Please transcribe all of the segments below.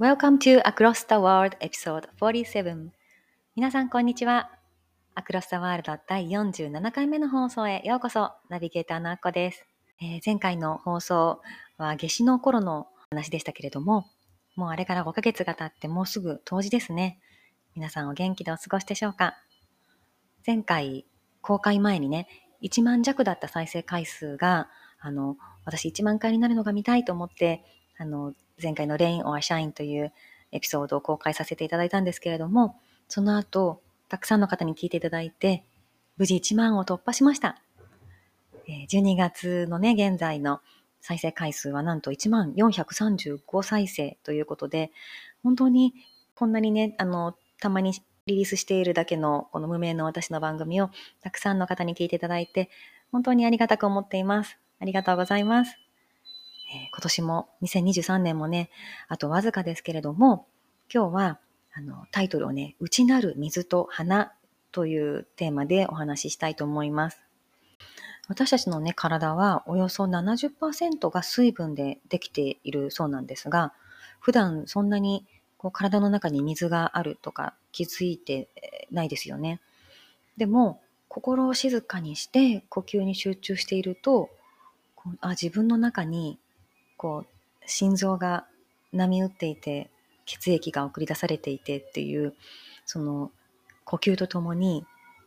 Welcome to Across the World Episode 47皆さんこんにちは。Across the World 第47回目の放送へようこそ。ナビゲーターのあっこです、えー、前回の放送は夏至の頃の話でしたけれども、もうあれから5ヶ月が経ってもうすぐ冬至ですね。皆さんお元気でお過ごしでしょうか？前回公開前にね、1万弱だった再生回数が、あの、私1万回になるのが見たいと思って、あの、前回の Rain or Shine というエピソードを公開させていただいたんですけれども、その後、たくさんの方に聞いていただいて、無事1万を突破しました。12月のね、現在の再生回数はなんと1万435再生ということで、本当にこんなにね、あの、たまにリリースしているだけのこの無名の私の番組をたくさんの方に聞いていただいて、本当にありがたく思っています。ありがとうございます。えー、今年も2023年もね、あとわずかですけれども、今日はあのタイトルをね、内なる水と花というテーマでお話ししたいと思います。私たちのね、体はおよそ70%が水分でできているそうなんですが、普段そんなにこう体の中に水があるとか気づいてないですよね。でも、心を静かにして呼吸に集中していると、あ自分の中にこう心臓が波打っていて血液が送り出されていてっていうその呼吸とともに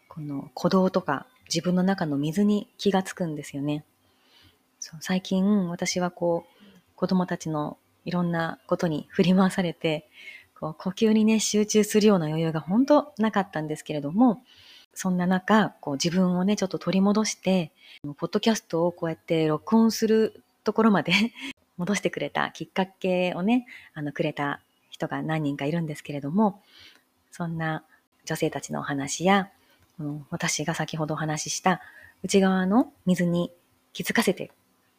この鼓動とか自分の中の水に気がつくんですよね。そう最近私はこう子供たちのいろんなことに振り回されてこう呼吸にね集中するような余裕が本当なかったんですけれどもそんな中こう自分をねちょっと取り戻してポッドキャストをこうやって録音するところまで戻してくれたきっかけをね、あの、くれた人が何人かいるんですけれども、そんな女性たちのお話や、私が先ほどお話しした内側の水に気づかせて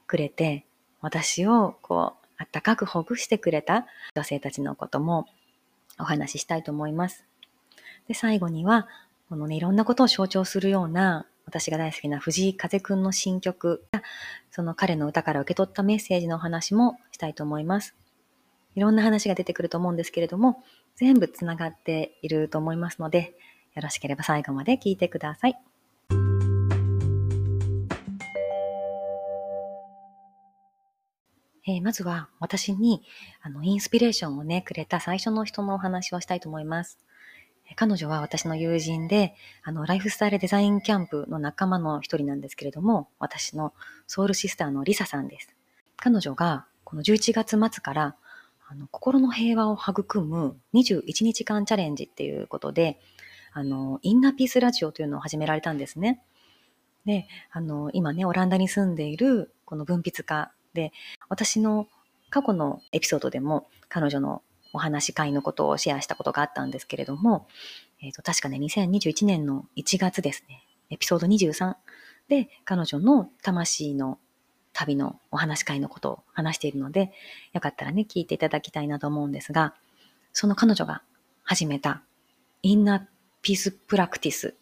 くれて、私をこう、あったかくほぐしてくれた女性たちのこともお話ししたいと思います。で、最後には、このね、いろんなことを象徴するような私が大好きな藤井風くんの新曲その彼の歌から受け取ったメッセージのお話もしたいと思います。いろんな話が出てくると思うんですけれども、全部つながっていると思いますので、よろしければ最後まで聞いてください。えー、まずは私にあのインスピレーションをね、くれた最初の人のお話をしたいと思います。彼女は私の友人で、あの、ライフスタイルデザインキャンプの仲間の一人なんですけれども、私のソウルシスターのリサさんです。彼女が、この11月末から、あの、心の平和を育む21日間チャレンジっていうことで、あの、インナーピースラジオというのを始められたんですね。で、あの、今ね、オランダに住んでいる、この文筆家で、私の過去のエピソードでも彼女のお話会のことをシェアしたことがあったんですけれども、えっ、ー、と、確かね、2021年の1月ですね、エピソード23で彼女の魂の旅のお話会のことを話しているので、よかったらね、聞いていただきたいなと思うんですが、その彼女が始めたInner Peace Practice、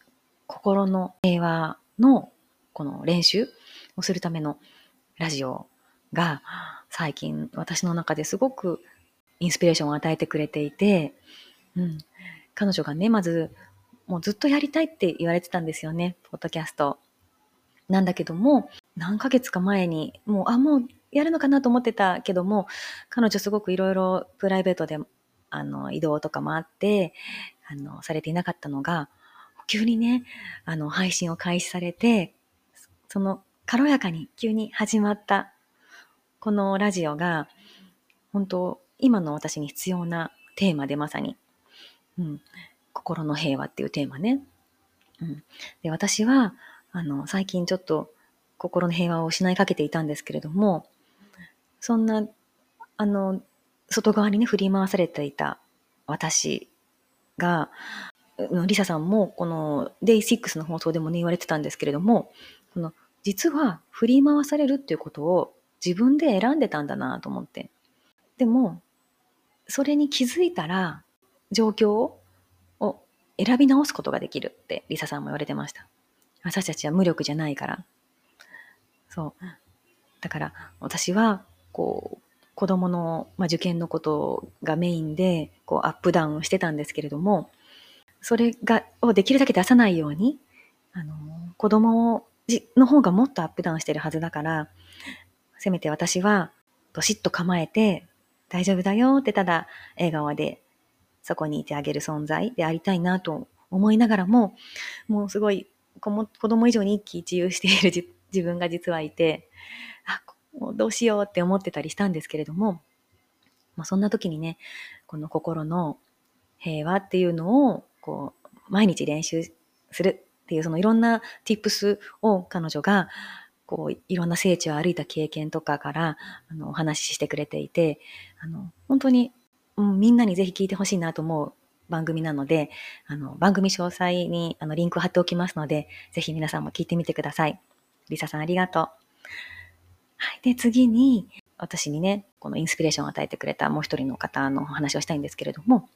心の平和のこの練習をするためのラジオが最近私の中ですごくインスピレーションを与えてくれていて、うん、彼女がね、まず、もうずっとやりたいって言われてたんですよね、ポッドキャスト。なんだけども、何ヶ月か前に、もう、あ、もうやるのかなと思ってたけども、彼女すごくいろいろプライベートで、あの、移動とかもあって、あの、されていなかったのが、急にね、あの、配信を開始されて、その、軽やかに急に始まった、このラジオが、本当今の私に必要なテーマでまさに、うん、心の平和っていうテーマね。うん、で私はあの最近ちょっと心の平和を失いかけていたんですけれども、そんな、あの、外側にね、振り回されていた私が、リサさんもこの Day6 の放送でもね言われてたんですけれども、この実は振り回されるっていうことを自分で選んでたんだなと思って。でも、それに気づいたら状況を選び直すことができるってリサさんも言われてました。私たちは無力じゃないから。そう。だから私はこう子供の、まあ、受験のことがメインでこうアップダウンしてたんですけれども、それがをできるだけ出さないように、あの子供の方がもっとアップダウンしてるはずだから、せめて私はどしっと構えて大丈夫だよってただ笑顔でそこにいてあげる存在でありたいなと思いながらも、もうすごい子供以上に一喜一憂している自分が実はいて、あ、もうどうしようって思ってたりしたんですけれども、まあ、そんな時にね、この心の平和っていうのを、こう、毎日練習するっていう、そのいろんな tips を彼女が、こう、いろんな聖地を歩いた経験とかから、あの、お話ししてくれていて、あの、本当に、うん、みんなにぜひ聞いてほしいなと思う番組なので、あの、番組詳細にあのリンクを貼っておきますので、ぜひ皆さんも聞いてみてください。リサさんありがとう。はい。で、次に、私にね、このインスピレーションを与えてくれたもう一人の方のお話をしたいんですけれども、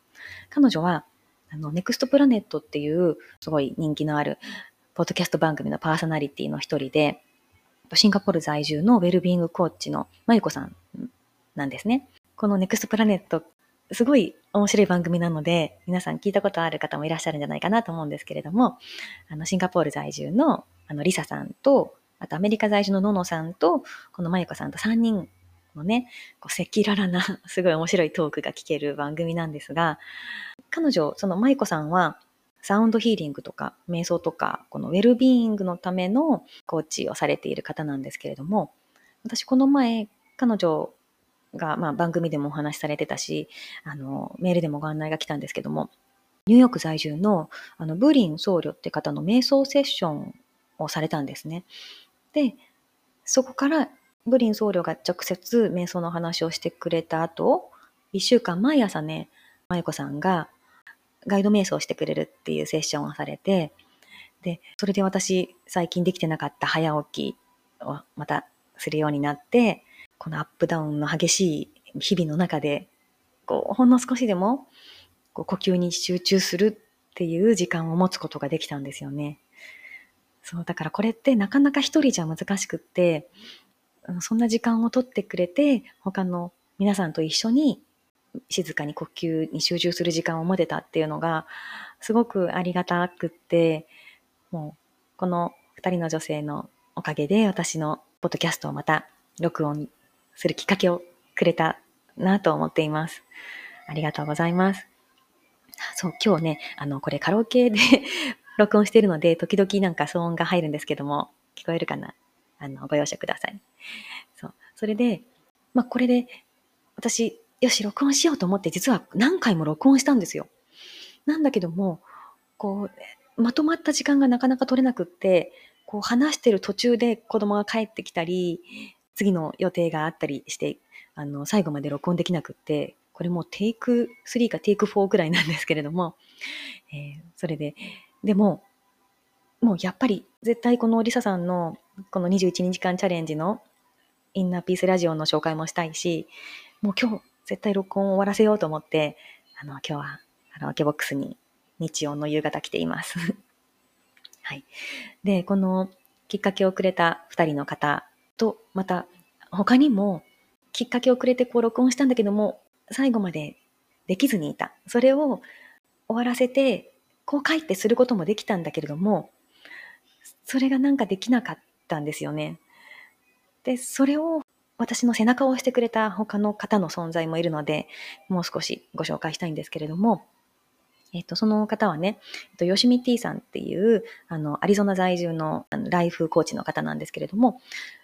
彼女は、あの、ネクストプラネットっていう、すごい人気のある、ポッドキャスト番組のパーソナリティの一人で、シンガポール在住のウェルビーングコーチのまゆこさんなんですね。このネクストプラネット、すごい面白い番組なので、皆さん聞いたことある方もいらっしゃるんじゃないかなと思うんですけれども、あの、シンガポール在住の、あの、リサさんと、あとアメリカ在住のののさんと、このまゆこさんと3人のね、こう赤裸々な、すごい面白いトークが聞ける番組なんですが、彼女、そのまゆこさんは、サウンドヒーリングとか、瞑想とか、このウェルビーイングのためのコーチをされている方なんですけれども、私この前、彼女が、まあ、番組でもお話しされてたし、あの、メールでもご案内が来たんですけども、ニューヨーク在住の、あの、ブリン僧侶って方の瞑想セッションをされたんですね。で、そこからブリン僧侶が直接瞑想の話をしてくれた後、一週間毎朝ね、まゆこさんがガイド瞑想してくれるっていうセッションをされて、で、それで私最近できてなかった早起きをまたするようになって、このアップダウンの激しい日々の中で、こう、ほんの少しでもこう呼吸に集中するっていう時間を持つことができたんですよね。そう、だからこれってなかなか一人じゃ難しくって、そんな時間をとってくれて、他の皆さんと一緒に静かに呼吸に集中する時間を持てたっていうのが、すごくありがたくって、もう、この二人の女性のおかげで私のポッドキャストをまた録音するきっかけをくれたなと思っています。ありがとうございます。そう、今日ね、あの、これカラオケで 録音してるので、時々なんか騒音が入るんですけども、聞こえるかな？あの、ご容赦ください。そう。それで、まあ、これで、私、よし、録音しようと思って、実は何回も録音したんですよ。なんだけども、こう、まとまった時間がなかなか取れなくって、こう話してる途中で子供が帰ってきたり、次の予定があったりして、あの、最後まで録音できなくって、これもテイク3かテイク4くらいなんですけれども、えー、それで、でも、もうやっぱり絶対このリサさんのこの21日間チャレンジのインナーピースラジオの紹介もしたいし、もう今日絶対録音を終わらせようと思って、あの、今日はカラオケボックスに日曜の夕方来ています。はい。で、このきっかけをくれた2人の方と、また他にもきっかけをくれてこう録音したんだけども、最後までできずにいた。それを終わらせてこう書いてすることもできたんだけれども、それがなんかできなかったんですよね。で、それを私の背中を押してくれた他の方の存在もいるので、もう少しご紹介したいんですけれども、えっと、その方はね、えっと、ヨシミティさんっていう、あの、アリゾナ在住のライフコーチの方なんですけれども、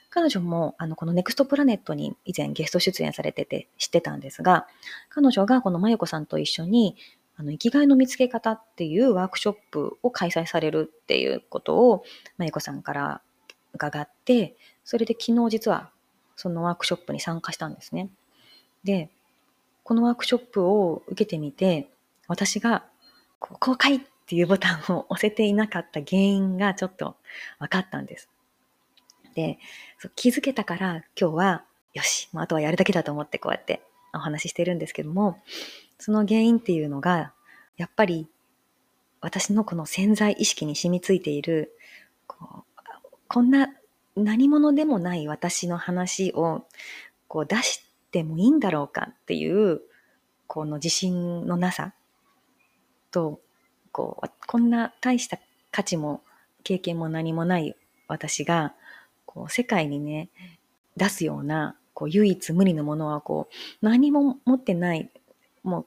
彼女も、あの、このネクストプラネットに以前ゲスト出演されてて知ってたんですが、彼女がこのまゆこさんと一緒に、あの生きがいの見つけ方っていうワークショップを開催されるっていうことを、まゆこさんから伺って、それで昨日実はそのワークショップに参加したんですね。で、このワークショップを受けてみて、私がこう公開っていうボタンを押せていなかった原因がちょっと分かったんです。で、気づけたから今日は、よし、もうあとはやるだけだと思ってこうやってお話ししてるんですけども、その原因っていうのが、やっぱり私のこの潜在意識に染みついている、こうこんな何者でもない私の話をこう出してもいいんだろうかっていう、この自信のなさと、こう、こんな大した価値も経験も何もない私が、こう、世界にね、出すような、こう、唯一無二のものは、こう、何も持ってない、もう、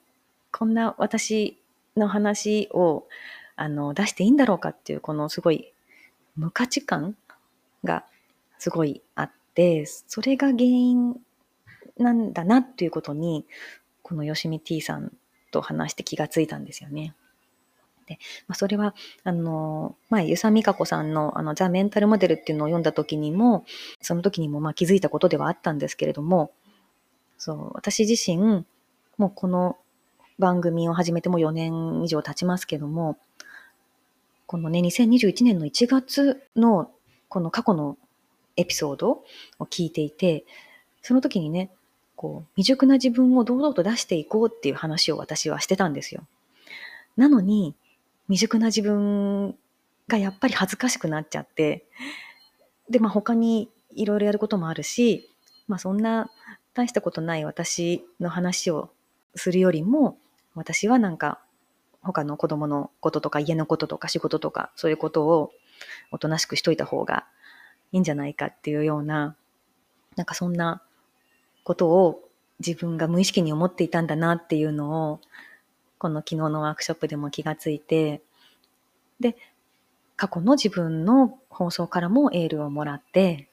こんな私の話を、あの、出していいんだろうかっていう、このすごい無価値観がすごいあって、それが原因なんだなっていうことに、このよしみ T さんと話して気がついたんですよね。で、まあ、それは、あの、前、ゆさみかこさんの、あの、ザ・メンタルモデルっていうのを読んだ時にも、その時にも、まあ、気づいたことではあったんですけれども、そう、私自身、もうこの番組を始めても4年以上経ちますけども、このね、2021年の1月の、この過去のエピソードを聞いていて、その時にね、こう、未熟な自分を堂々と出していこうっていう話を私はしてたんですよ。なのに、未熟な自分がやっぱり恥ずかしくなっちゃって、で、まあ他にいろいろやることもあるし、まあそんな大したことない私の話をするよりも、私はなんか他の子供のこととか家のこととか仕事とかそういうことをおとなしくしといた方がいいんじゃないかっていうような、なんかそんなことを自分が無意識に思っていたんだなっていうのをこの昨日のワークショップでも気がついて、で、過去の自分の放送からもエールをもらって、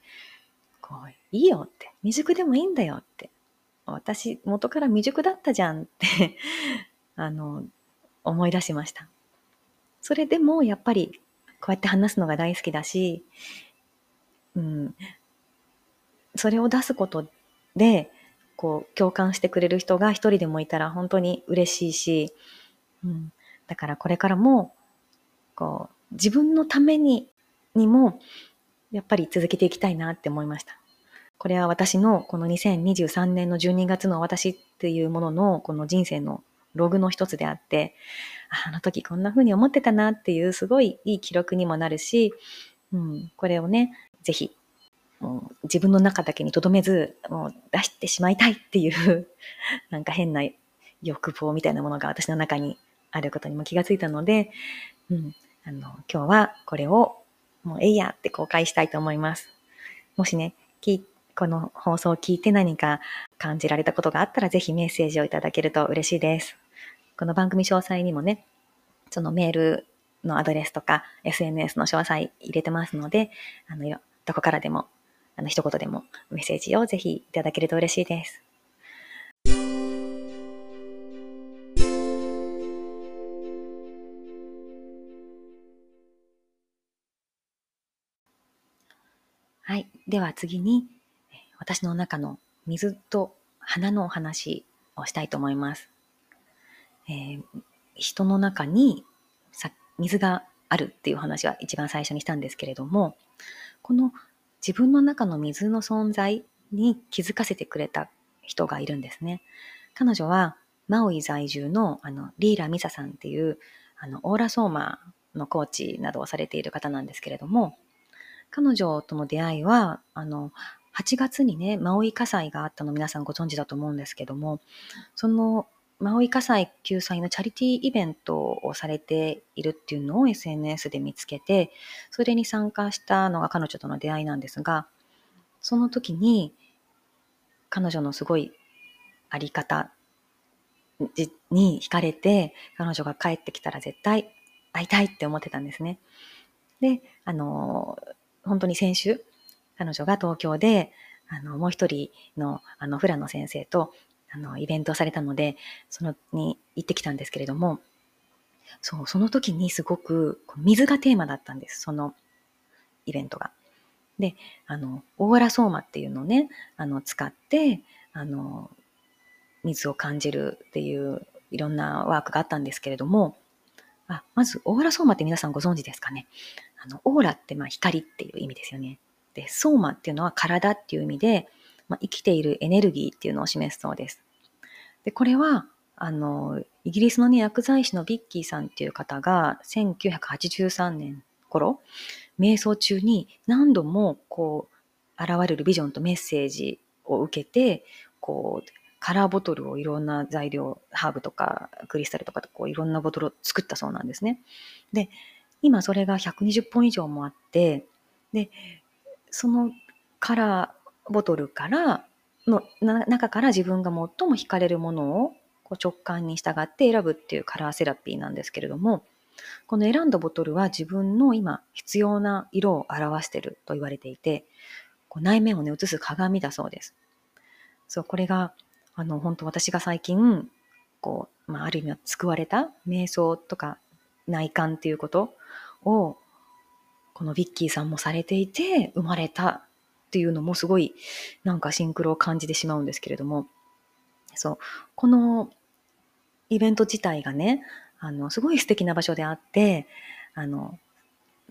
こう、いいよって、未熟でもいいんだよって、私、元から未熟だったじゃんって あの、思い出しました。それでも、やっぱり、こうやって話すのが大好きだし、うん、それを出すことで、こう共感してくれる人が一人でもいたら本当に嬉しいし、うん、だからこれからもこう自分のためににもやっぱり続けていきたいなって思いました。これは私のこの2023年の12月の私っていうもののこの人生のログの一つであって、あの時こんな風に思ってたなっていうすごいいい記録にもなるし、うん、これをね、ぜひもう自分の中だけに留めず、もう出してしまいたいっていう なんか変な欲望みたいなものが私の中にあることにも気がついたので、うん、あの、今日はこれをもうえいやって公開したいと思います。もしね、この放送を聞いて何か感じられたことがあったら、ぜひメッセージをいただけると嬉しいです。この番組詳細にもね、そのメールのアドレスとか SNS の詳細入れてますので、あの、どこからでもあの、一言でもメッセージをぜひいただけると嬉しいです。はい。では次に、私の中の水と花のお話をしたいと思います。えー、人の中にさ水があるっていう話は一番最初にしたんですけれども、この自分の中の水の存在に気づかせてくれた人がいるんですね。彼女はマウイ在住のあのリーラ・ミサさんっていうあのオーラソーマーのコーチなどをされている方なんですけれども、彼女との出会いは、あの、8月にね、マウイ火災があったの皆さんご存知だと思うんですけども、そのマウイ火災救済のチャリティーイベントをされているっていうのを SNS で見つけて、それに参加したのが彼女との出会いなんですが、その時に彼女のすごいあり方に惹かれて、彼女が帰ってきたら絶対会いたいって思ってたんですね。で、あの、本当に先週、彼女が東京で、あの、もう一人の、あの、フラの先生と、あの、イベントされたので、その、に行ってきたんですけれども、そう、その時にすごく、水がテーマだったんです、そのイベントが。で、あの、オーラソーマっていうのをね、あの、使って、あの、水を感じるっていういろんなワークがあったんですけれども、あ、まず、オーラソーマって皆さんご存知ですかね。あの、オーラってまあ光っていう意味ですよね。で、ソーマっていうのは体っていう意味で、まあ、生きているエネルギーっていうのを示すそうです。で、これは、あの、イギリスのね、薬剤師のビッキーさんっていう方が、1983年頃、瞑想中に何度もこう、現れるビジョンとメッセージを受けて、こう、カラーボトルをいろんな材料、ハーブとかクリスタルとかとこういろんなボトルを作ったそうなんですね。で、今それが120本以上もあって、で、そのカラーボトルからの中から自分が最も惹かれるものをこう直感に従って選ぶっていうカラーセラピーなんですけれども、この選んだボトルは自分の今必要な色を表してると言われていて、こう内面をね、映す鏡だそうです。そう、これが、あの、本当私が最近、こう、まあ、ある意味救われた瞑想とか内観っていうことを、このビッキーさんもされていて、生まれたっていうのもすごい、なんかシンクロを感じてしまうんですけれども、そう、このイベント自体がね、あの、すごい素敵な場所であって、あの、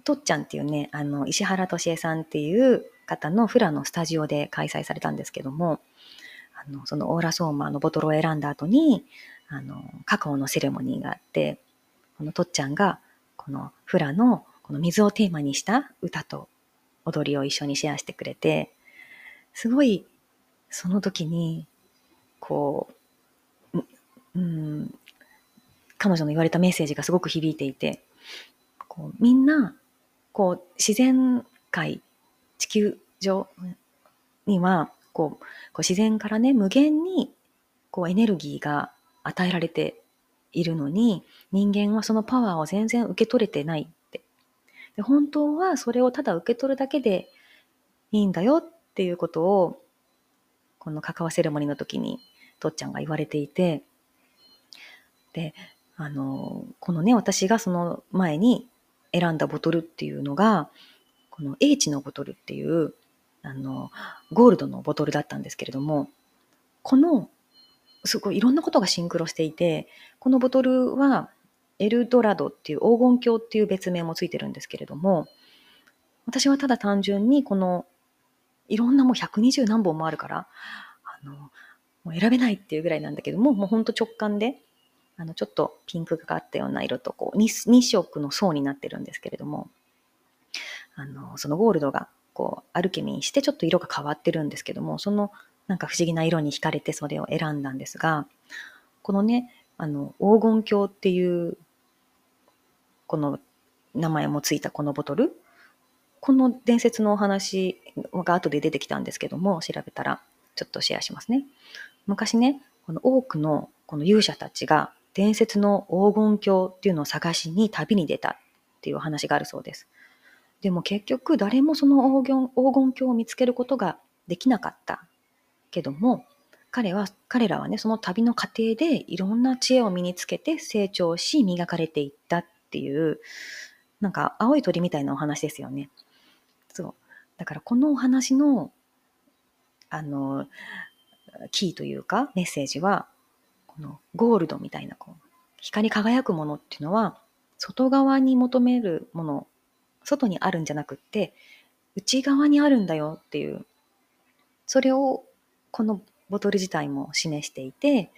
とっちゃんっていうね、あの、石原敏恵さんっていう方のフラのスタジオで開催されたんですけども、あの、そのオーラソーマのボトルを選んだ後に、あの、カカオのセレモニーがあって、このとっちゃんが、このフラのこの水をテーマにした歌と踊りを一緒にシェアしてくれて、すごい、その時に、こう、うん、彼女の言われたメッセージがすごく響いていて、こうみんな、こう、自然界、地球上には、こう、こう自然からね、無限に、こう、エネルギーが与えられているのに、人間はそのパワーを全然受け取れてない。で本当はそれをただ受け取るだけでいいんだよっていうことを、このカカオセレモニーの時に、とっちゃんが言われていて、で、あの、このね、私がその前に選んだボトルっていうのが、この H のボトルっていう、あの、ゴールドのボトルだったんですけれども、この、すごいいろんなことがシンクロしていて、このボトルはエルドラドっていう黄金鏡っていう別名もついてるんですけれども、私はただ単純にこのいろんなもう120何本もあるから、あの、もう選べないっていうぐらいなんだけども、もうほんと直感で、あの、ちょっとピンクがかったような色と、こう2、2色の層になってるんですけれども、あの、そのゴールドが、こう、アルケミーしてちょっと色が変わってるんですけども、その、なんか不思議な色に惹かれてそれを選んだんですが、このね、あの、黄金鏡っていう、この名前もついたこのボトル、この伝説のお話が後で出てきたんですけども、調べたらちょっとシェアしますね。昔ね、この多くのこの勇者たちが伝説の黄金鏡っていうのを探しに旅に出たっていうお話があるそうです。でも結局誰もその黄金黄金鏡を見つけることができなかったけども彼は彼らはねその旅の過程でいろんな知恵を身につけて成長し磨かれていったっていうなんか青い鳥みたいなお話ですよね。そうだからこのお話のあのキーというかメッセージはこのゴールドみたいなこう光り輝くものっていうのは外側に求めるもの外にあるんじゃなくって内側にあるんだよっていうそれをこのボトル自体も示していて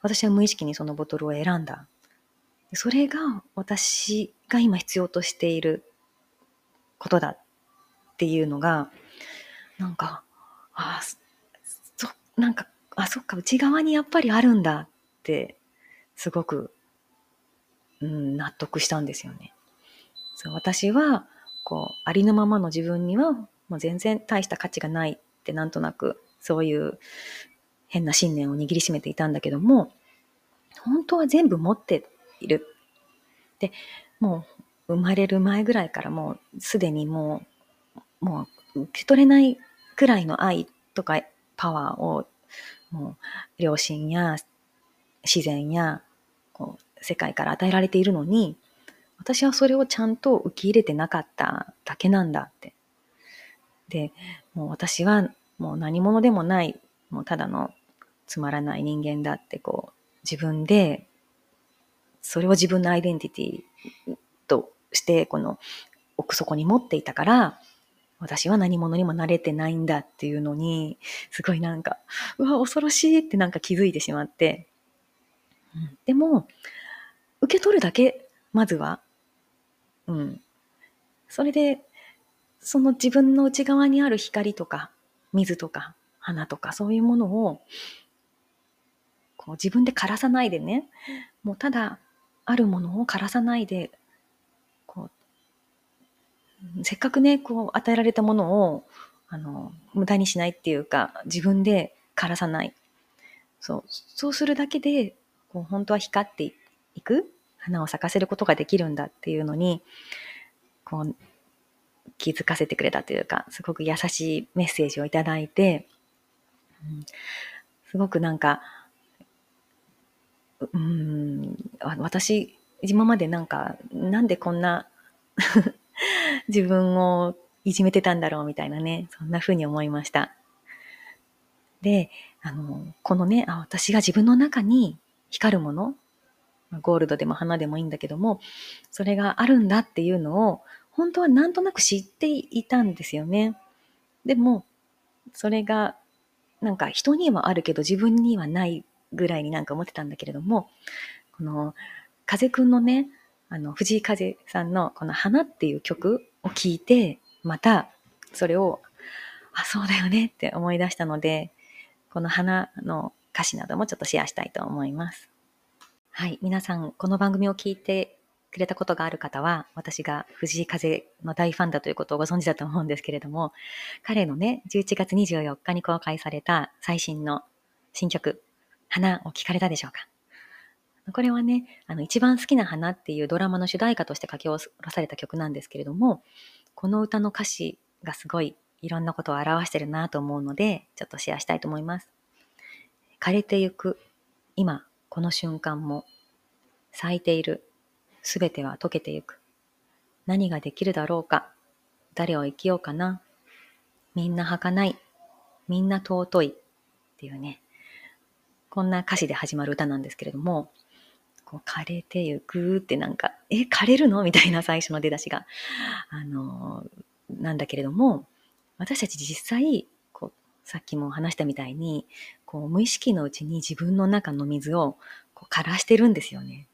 私は無意識にそのボトルを選んだそれが私が今必要としていることだっていうのがなんかあそなんかあ、そっか、内側にやっぱりあるんだって、すごく、うん、納得したんですよね。そう私は、こう、ありのままの自分には、もう全然大した価値がないってなんとなく、そういう変な信念を握りしめていたんだけども、本当は全部持っている。で、もう生まれる前ぐらいからもうすでにもう、もう受け取れないくらいの愛とかパワーをもう両親や自然やこう世界から与えられているのに私はそれをちゃんと受け入れてなかっただけなんだって。で、もう私はもう何者でもない、もうただのつまらない人間だってこう自分でそれを自分のアイデンティティとして、この奥底に持っていたから、私は何者にもなれてないんだっていうのに、すごいなんか、うわ、恐ろしいってなんか気づいてしまって、うん、でも、受け取るだけ、まずは、うん。それで、その自分の内側にある光とか、水とか、花とか、そういうものを、こう自分で枯らさないでね、もうただ、あるものを枯らさないで、こう、せっかくね、こう与えられたものを、あの、無駄にしないっていうか、自分で枯らさない。そう、そうするだけで、こう本当は光っていく、花を咲かせることができるんだっていうのに、こう、気づかせてくれたというか、すごく優しいメッセージをいただいて、うん、すごくなんか、うん、私、今までなんか、なんでこんな 自分をいじめてたんだろうみたいなね、そんな風に思いました。で、あの、このね、あ私が自分の中に光るもの、ゴールドでも花でもいいんだけども、それがあるんだっていうのを、本当はなんとなく知っていたんですよね。でも、それが、なんか人にはあるけど自分にはないぐらいになんか思ってたんだけれども、この、風くんのね、あの、藤井風さんのこの花っていう曲を聴いて、またそれを、あ、そうだよねって思い出したので、この花の歌詞などもちょっとシェアしたいと思います。はい。皆さん、この番組を聞いてくれたことがある方は、私が藤井風の大ファンだということをご存知だと思うんですけれども、彼のね、11月24日に公開された最新の新曲、花を聞かれたでしょうか？これはね、あの、一番好きな花っていうドラマの主題歌として書き下ろされた曲なんですけれども、この歌の歌詞がすごいいろんなことを表してるなと思うので、ちょっとシェアしたいと思います。枯れてゆく、今、この瞬間も、咲いている、すべては溶けてゆく。何ができるだろうか誰を生きようかなみんな儚い。みんな尊い。っていうね。こんな歌詞で始まる歌なんですけれども、こう枯れてゆくってなんか、え、枯れるの？みたいな最初の出だしが、あのなんだけれども、私たち実際、こう、さっきも話したみたいに、こう、無意識のうちに自分の中の水をこう枯らしてるんですよね。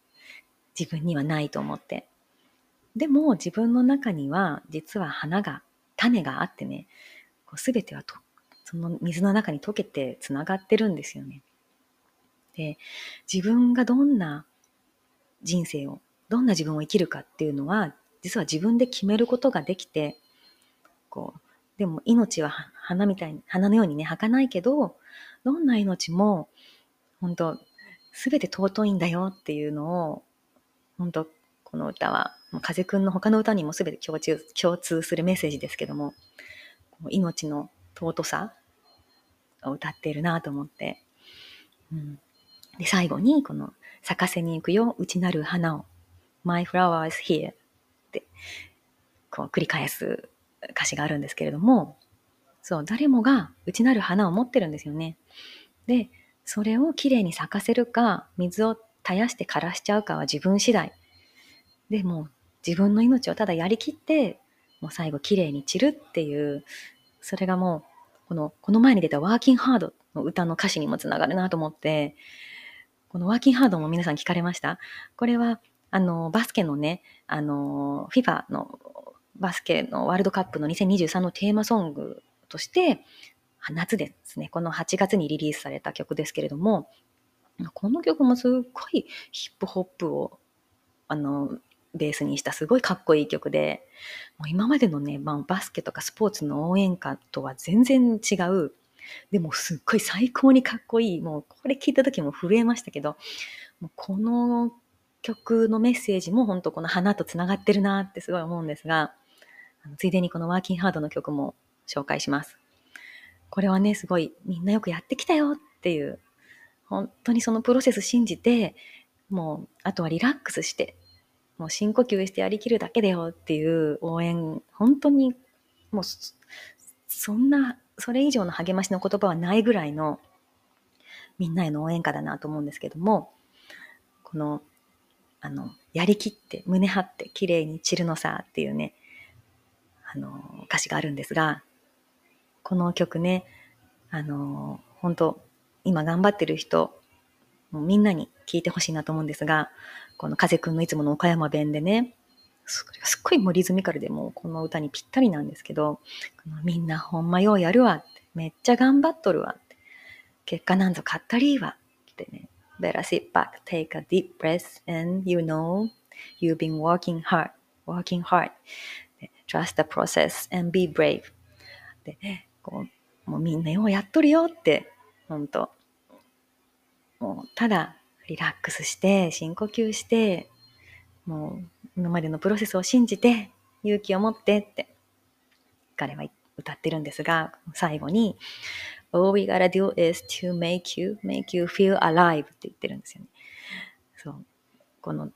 自分にはないと思って。でも、自分の中には、実は花が、種があってね、こう全てはと、その水の中に溶けてつながってるんですよね。で、自分がどんな人生を、どんな自分を生きるかっていうのは、実は自分で決めることができて、こう、でも命は花みたいに、花のようにね、儚いけど、どんな命も、本当すべて尊いんだよっていうのを、本当この歌は、風くんの他の歌にもすべて共通共通するメッセージですけども、命の尊さを歌っているなと思って、うん、で、最後に、この、咲かせに行くよ、内なる花を、My flower is here って、こう繰り返す歌詞があるんですけれども、そう、誰もが内なる花を持ってるんですよね。で、それをきれいに咲かせるか、水を絶やして枯らしちゃうかは自分次第。でも、自分の命をただやりきって、もう最後きれいに散るっていう、それがもう、この、この前に出たワーキンハードの歌の歌詞にもつながるなと思って、このワーキンハードも皆さん聞かれました？これは、あの、バスケのね、あの、FIFA のバスケのワールドカップの2023のテーマソングとして、夏ですね、この8月にリリースされた曲ですけれども、この曲もすっごいヒップホップを、あの、ベースにしたすごいかっこいい曲で、もう今までのね、まあ、バスケとかスポーツの応援歌とは全然違う、でもすっごい最高にかっこいい。もうこれ聞いた時も震えましたけど、もうこの曲のメッセージも本当この花と繋がってるなってすごい思うんですが、あのついでにこのワーキンハードの曲も紹介します。これはね、すごいみんなよくやってきたよっていう、本当にそのプロセス信じて、もうあとはリラックスして、もう深呼吸してやりきるだけだよっていう応援、本当にもうそんなそれ以上の励ましの言葉はないぐらいのみんなへの応援歌だなと思うんですけども、このあの、やりきって胸張って綺麗に散るのさっていうね、あの、歌詞があるんですが、この曲ね、あの、本当今頑張ってる人、もうみんなに聞いてほしいなと思うんですが、この風くんのいつもの岡山弁でね、すっごいもうリズミカルでもうこの歌にぴったりなんですけど、みんなほんまようやるわめっちゃ頑張っとるわ結果なんぞ買ったりわってね。Better sit back, take a deep breath, and you know you've been working hard, working hard. Trust the process and be brave. で、こう、もうみんなようやっとるよって、ほんと。もう、ただ、リラックスして、深呼吸して、もう、今までのプロセスを信じて、勇気を持ってって、彼は歌ってるんですが、最後に、All we gotta do is to make you, make you feel alive って言ってるんですよね。そう。この、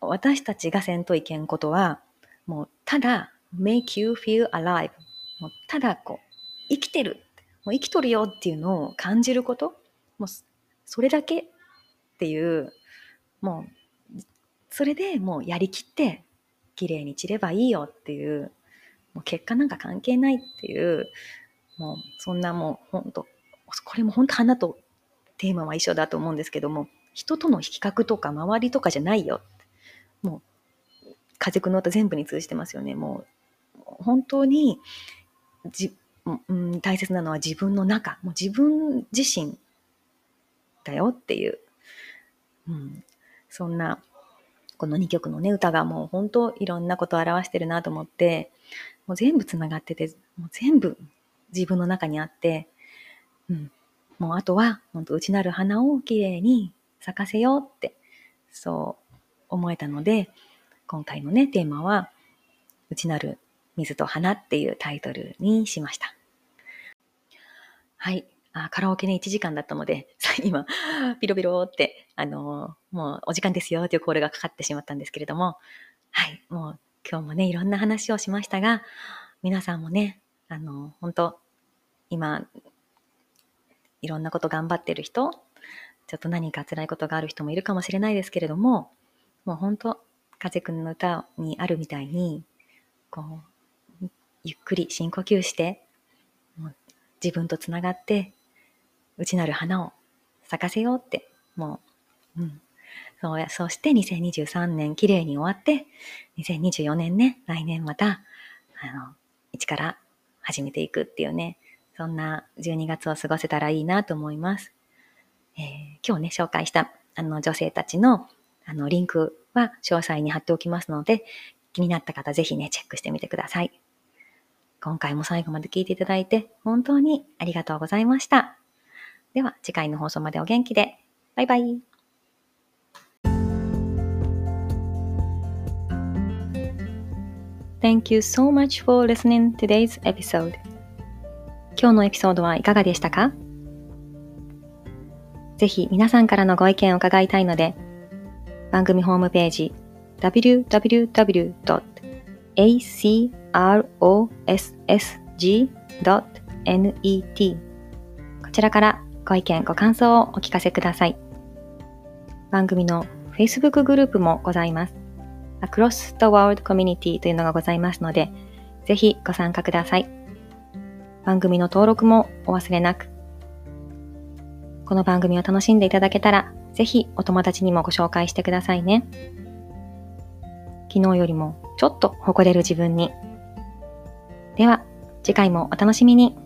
私たちがせんといけんことは、もう、ただ、make you feel alive。もう、ただ、こう、生きてる。もう生きとるよっていうのを感じること。もう、それだけっていう、もう、それでもうやりきって、綺麗に散ればいいよっていう、もう結果なんか関係ないっていう、もうそんなもう本当これも本当花とテーマは一緒だと思うんですけども人との比較とか周りとかじゃないよ。もう風くの歌全部に通じてますよね。もう本当にじ、うん、大切なのは自分の中。もう自分自身だよっていう、うん、そんなこの2曲のね歌がもう本当いろんなことを表してるなと思ってもう全部つながっててもう全部自分の中にあって、うん、もうあとは、本当内なる花をきれいに咲かせようって、そう思えたので、今回のね、テーマは、内なる水と花っていうタイトルにしました。はい。あカラオケね、1時間だったので、今、ピロピロって、あのー、もうお時間ですよっていうコールがかかってしまったんですけれども、はい。もう今日もね、いろんな話をしましたが、皆さんもね、あの、本当今、いろんなこと頑張ってる人、ちょっと何か辛いことがある人もいるかもしれないですけれども、もう本当、風くんの歌にあるみたいに、こう、ゆっくり深呼吸して、自分とつながって、内なる花を咲かせようって、もう、うん。そうや、そして2023年綺麗に終わって、2024年ね、来年また、あの、一から始めていくっていうね、そんな12月を過ごせたらいいなと思います。えー、今日ね、紹介したあの女性たちのあのリンクは詳細に貼っておきますので、気になった方ぜひね、チェックしてみてください。今回も最後まで聞いていただいて本当にありがとうございました。では次回の放送までお元気で。バイバイ。Thank you so much for listening today's episode. 今日のエピソードはいかがでしたか？ぜひ皆さんからのご意見を伺いたいので、番組ホームページ www.acrossg.net こちらからご意見、ご感想をお聞かせください。番組の Facebook グループもございます。Across the World Community というのがございますので、ぜひご参加ください。番組の登録もお忘れなく。この番組を楽しんでいただけたら、ぜひお友達にもご紹介してくださいね。昨日よりもちょっと誇れる自分に。では、次回もお楽しみに。